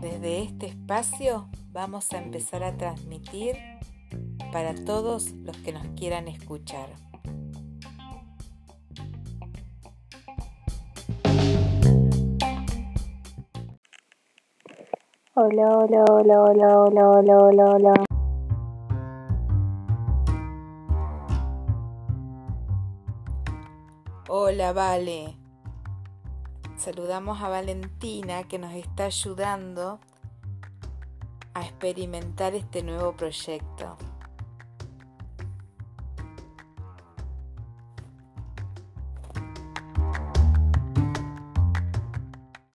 Desde este espacio vamos a empezar a transmitir para todos los que nos quieran escuchar. Hola, hola, hola, hola, hola, hola, hola, hola. Hola, Vale. Saludamos a Valentina que nos está ayudando a experimentar este nuevo proyecto.